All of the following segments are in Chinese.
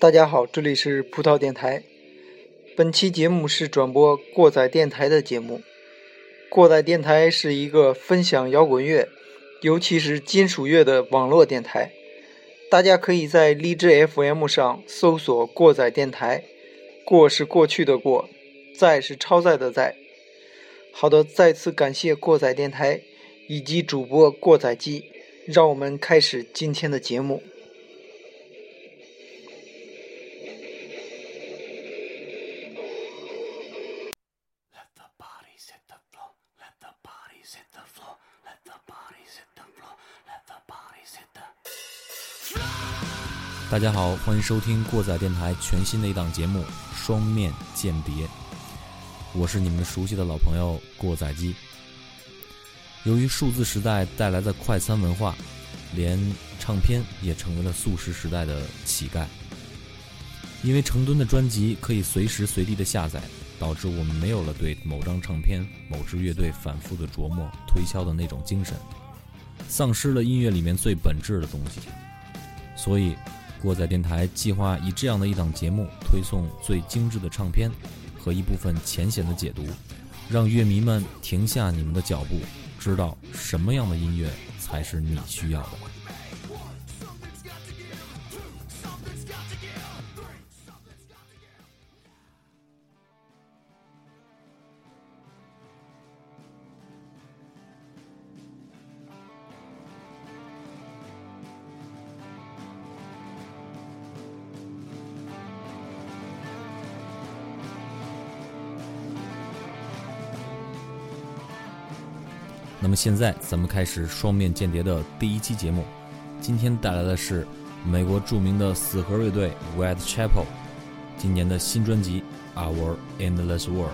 大家好，这里是葡萄电台。本期节目是转播过载电台的节目。过载电台是一个分享摇滚乐，尤其是金属乐的网络电台。大家可以在荔枝 FM 上搜索“过载电台”，过是过去的过，载是超载的载。好的，再次感谢过载电台以及主播过载机，让我们开始今天的节目。大家好，欢迎收听过载电台全新的一档节目《双面间谍》，我是你们熟悉的老朋友过载机。由于数字时代带来的快餐文化，连唱片也成为了速食时代的乞丐。因为成吨的专辑可以随时随地的下载，导致我们没有了对某张唱片、某支乐队反复的琢磨、推敲的那种精神，丧失了音乐里面最本质的东西。所以。过载电台计划以这样的一档节目推送最精致的唱片和一部分浅显的解读，让乐迷们停下你们的脚步，知道什么样的音乐才是你需要的。现在，咱们开始双面间谍的第一期节目。今天带来的是美国著名的死核乐队 Whitechapel 今年的新专辑《Our Endless World》。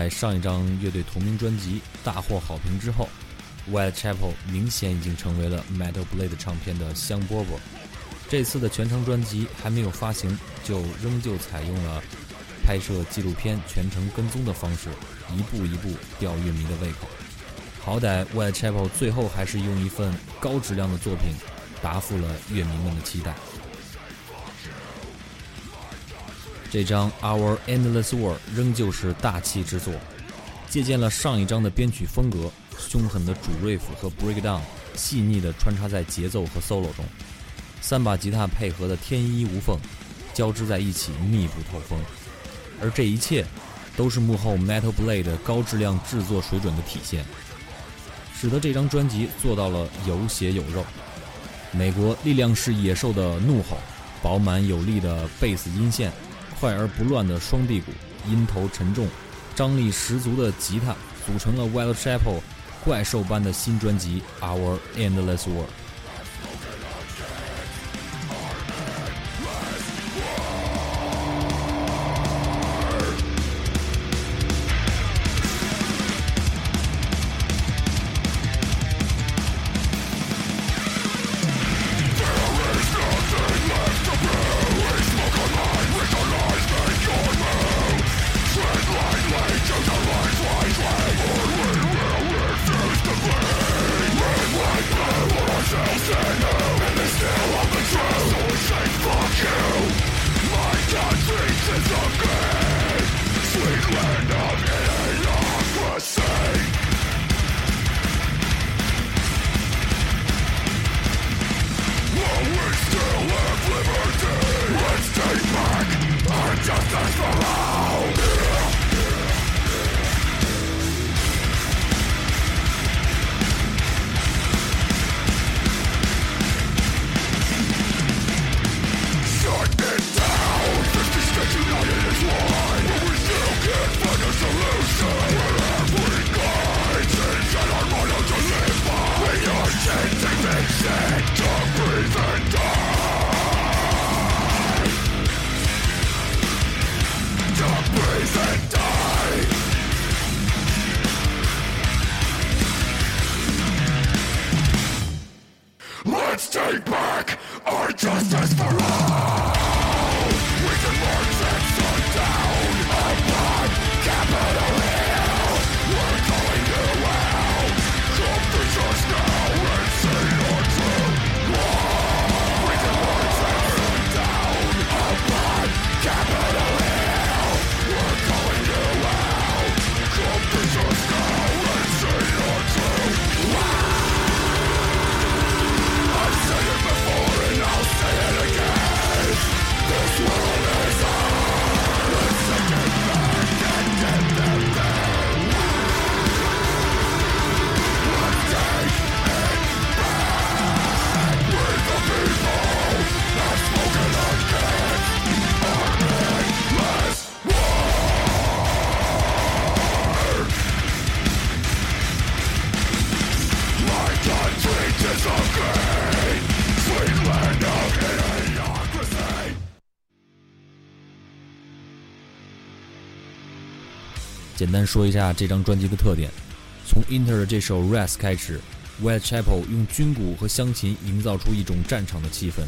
在上一张乐队同名专辑大获好评之后，Whitechapel 明显已经成为了 Metal Blade 唱片的香饽饽。这次的全长专辑还没有发行，就仍旧采用了拍摄纪录片全程跟踪的方式，一步一步吊乐迷的胃口。好歹 Whitechapel 最后还是用一份高质量的作品答复了乐迷们的期待。这张《Our Endless World》仍旧是大气之作，借鉴了上一张的编曲风格，凶狠的主 riff 和 breakdown 细腻地穿插在节奏和 solo 中，三把吉他配合的天衣无缝，交织在一起密不透风。而这一切，都是幕后 Metal Blade 高质量制作水准的体现，使得这张专辑做到了有血有肉。美国力量是野兽的怒吼，饱满有力的贝斯音线。快而不乱的双臂鼓，音头沉重、张力十足的吉他，组成了 Whitechapel 怪兽般的新专辑《Our Endless World》。简单说一下这张专辑的特点：从 Inter 的这首《Rest》开始，Whitechapel 用军鼓和乡琴营造出一种战场的气氛，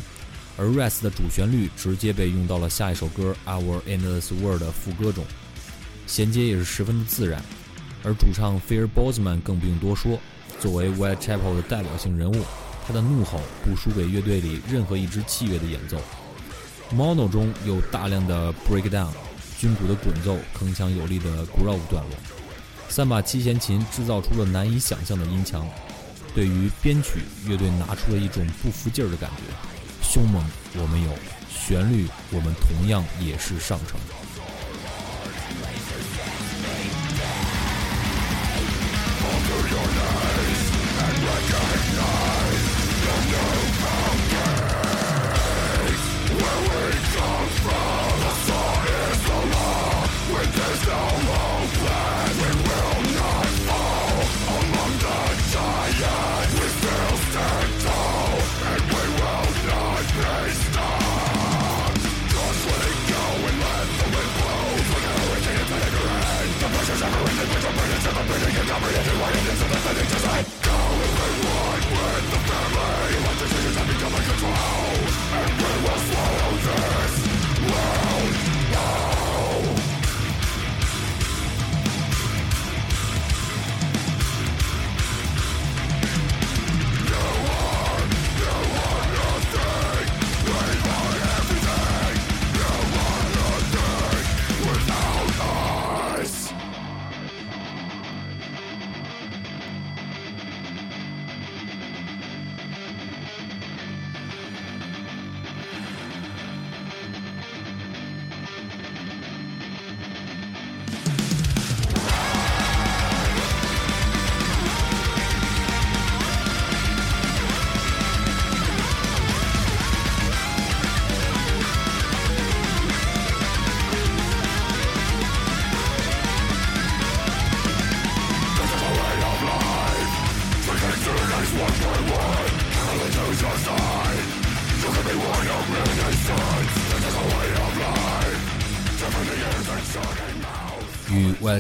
而《Rest》的主旋律直接被用到了下一首歌《Our Endless World》的副歌中，衔接也是十分的自然。而主唱 Fear Bozeman 更不用多说，作为 Whitechapel 的代表性人物，他的怒吼不输给乐队里任何一支器乐的演奏。Mono 中有大量的 Breakdown。军鼓的滚奏铿锵有力的 groove 段落，三把七弦琴制造出了难以想象的音墙。对于编曲，乐队拿出了一种不服劲儿的感觉。凶猛我们有，旋律我们同样也是上乘。与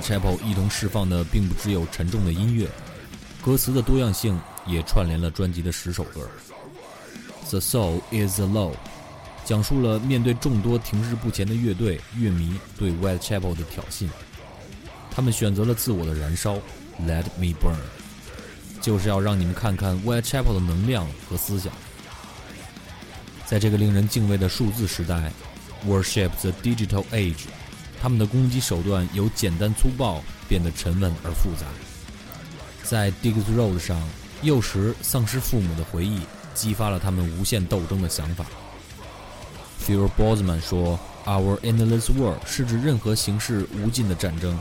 Chapel 一同释放的并不只有沉重的音乐，歌词的多样性也串联了专辑的十首歌。The Soul is the Low，讲述了面对众多停滞不前的乐队乐迷对 Whitechapel 的挑衅，他们选择了自我的燃烧，Let me burn，就是要让你们看看 Whitechapel 的能量和思想。在这个令人敬畏的数字时代，Worship the digital age。他们的攻击手段由简单粗暴变得沉稳而复杂。在 Diggs Road 上，幼时丧失父母的回忆激发了他们无限斗争的想法。Phil Bozeman 说：“Our endless world 是指任何形式无尽的战争，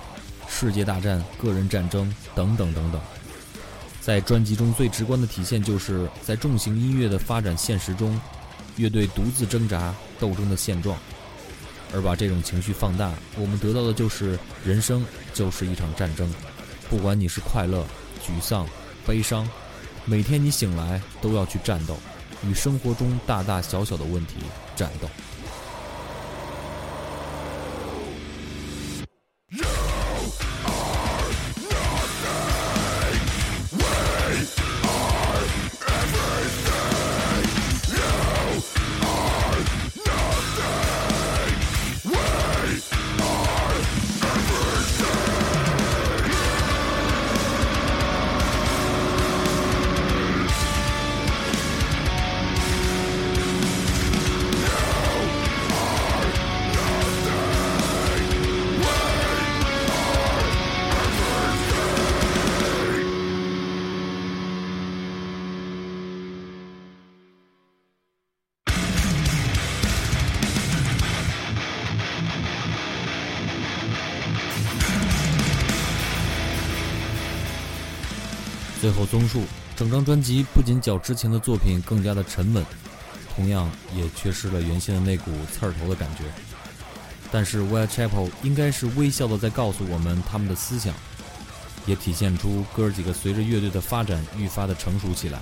世界大战、个人战争等等等等。”在专辑中最直观的体现，就是在重型音乐的发展现实中，乐队独自挣扎斗争的现状。而把这种情绪放大，我们得到的就是人生就是一场战争。不管你是快乐、沮丧、悲伤，每天你醒来都要去战斗，与生活中大大小小的问题战斗。最后综述，整张专辑不仅较之前的作品更加的沉稳，同样也缺失了原先的那股刺儿头的感觉。但是 Whitechapel 应该是微笑的在告诉我们他们的思想，也体现出哥几个随着乐队的发展愈发的成熟起来，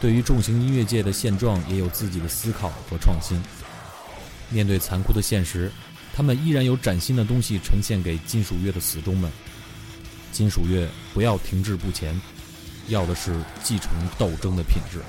对于重型音乐界的现状也有自己的思考和创新。面对残酷的现实，他们依然有崭新的东西呈现给金属乐的死忠们。金属乐不要停滞不前，要的是继承斗争的品质。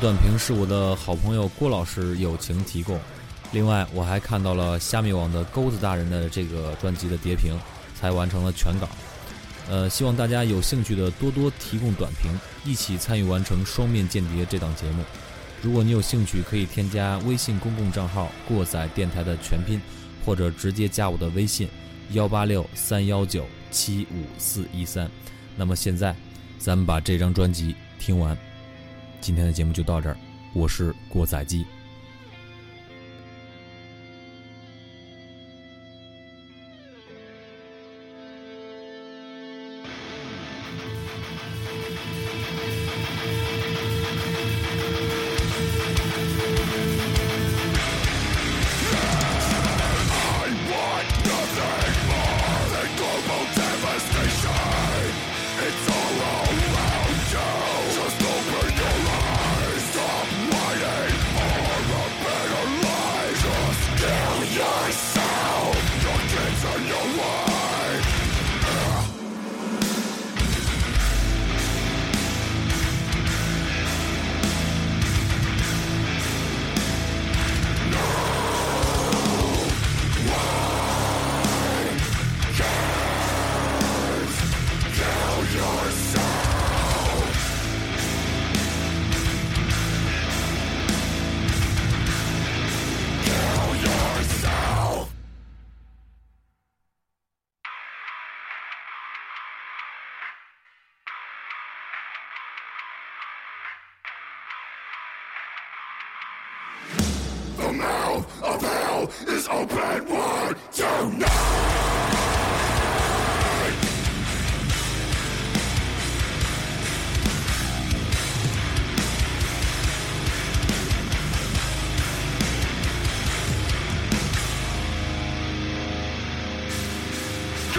短评是我的好朋友郭老师友情提供，另外我还看到了虾米网的钩子大人的这个专辑的叠评，才完成了全稿。呃，希望大家有兴趣的多多提供短评，一起参与完成《双面间谍》这档节目。如果你有兴趣，可以添加微信公共账号“过载电台”的全拼，或者直接加我的微信幺八六三幺九七五四一三。那么现在，咱们把这张专辑听完。今天的节目就到这儿，我是郭载基。valve of hell is open wide tonight.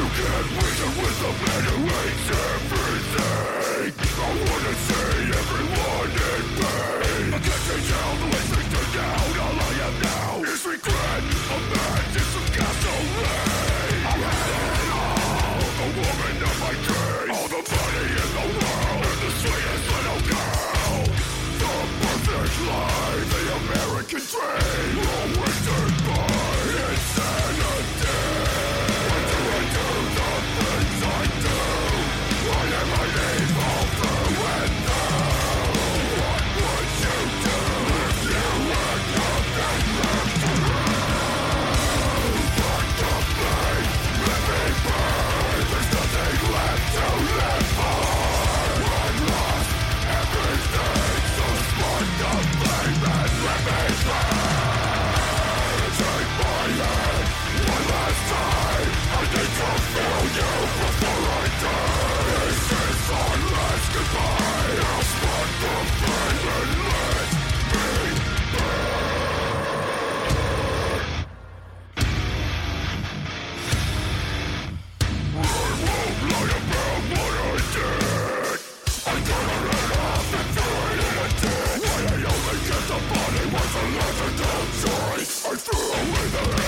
can't reason with a man who hates everything. I wanna see everyone Take my hand one last time. I need to feel you. Throw away. the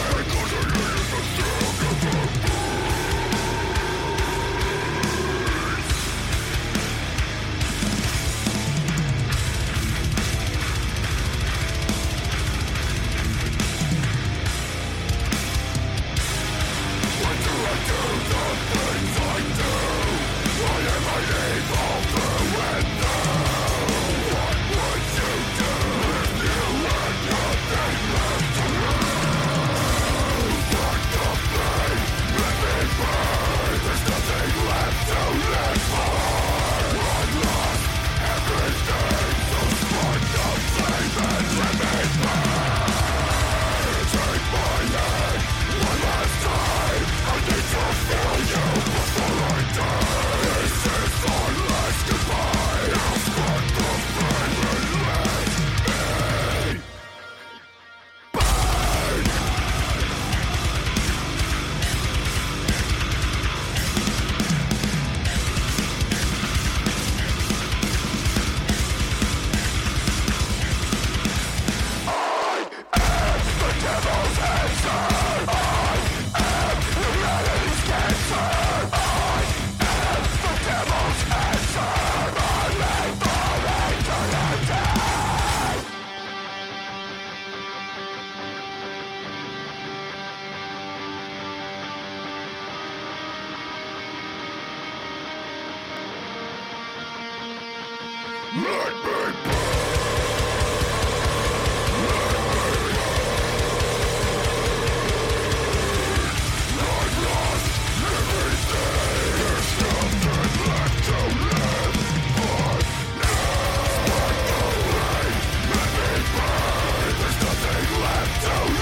do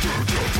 do, do.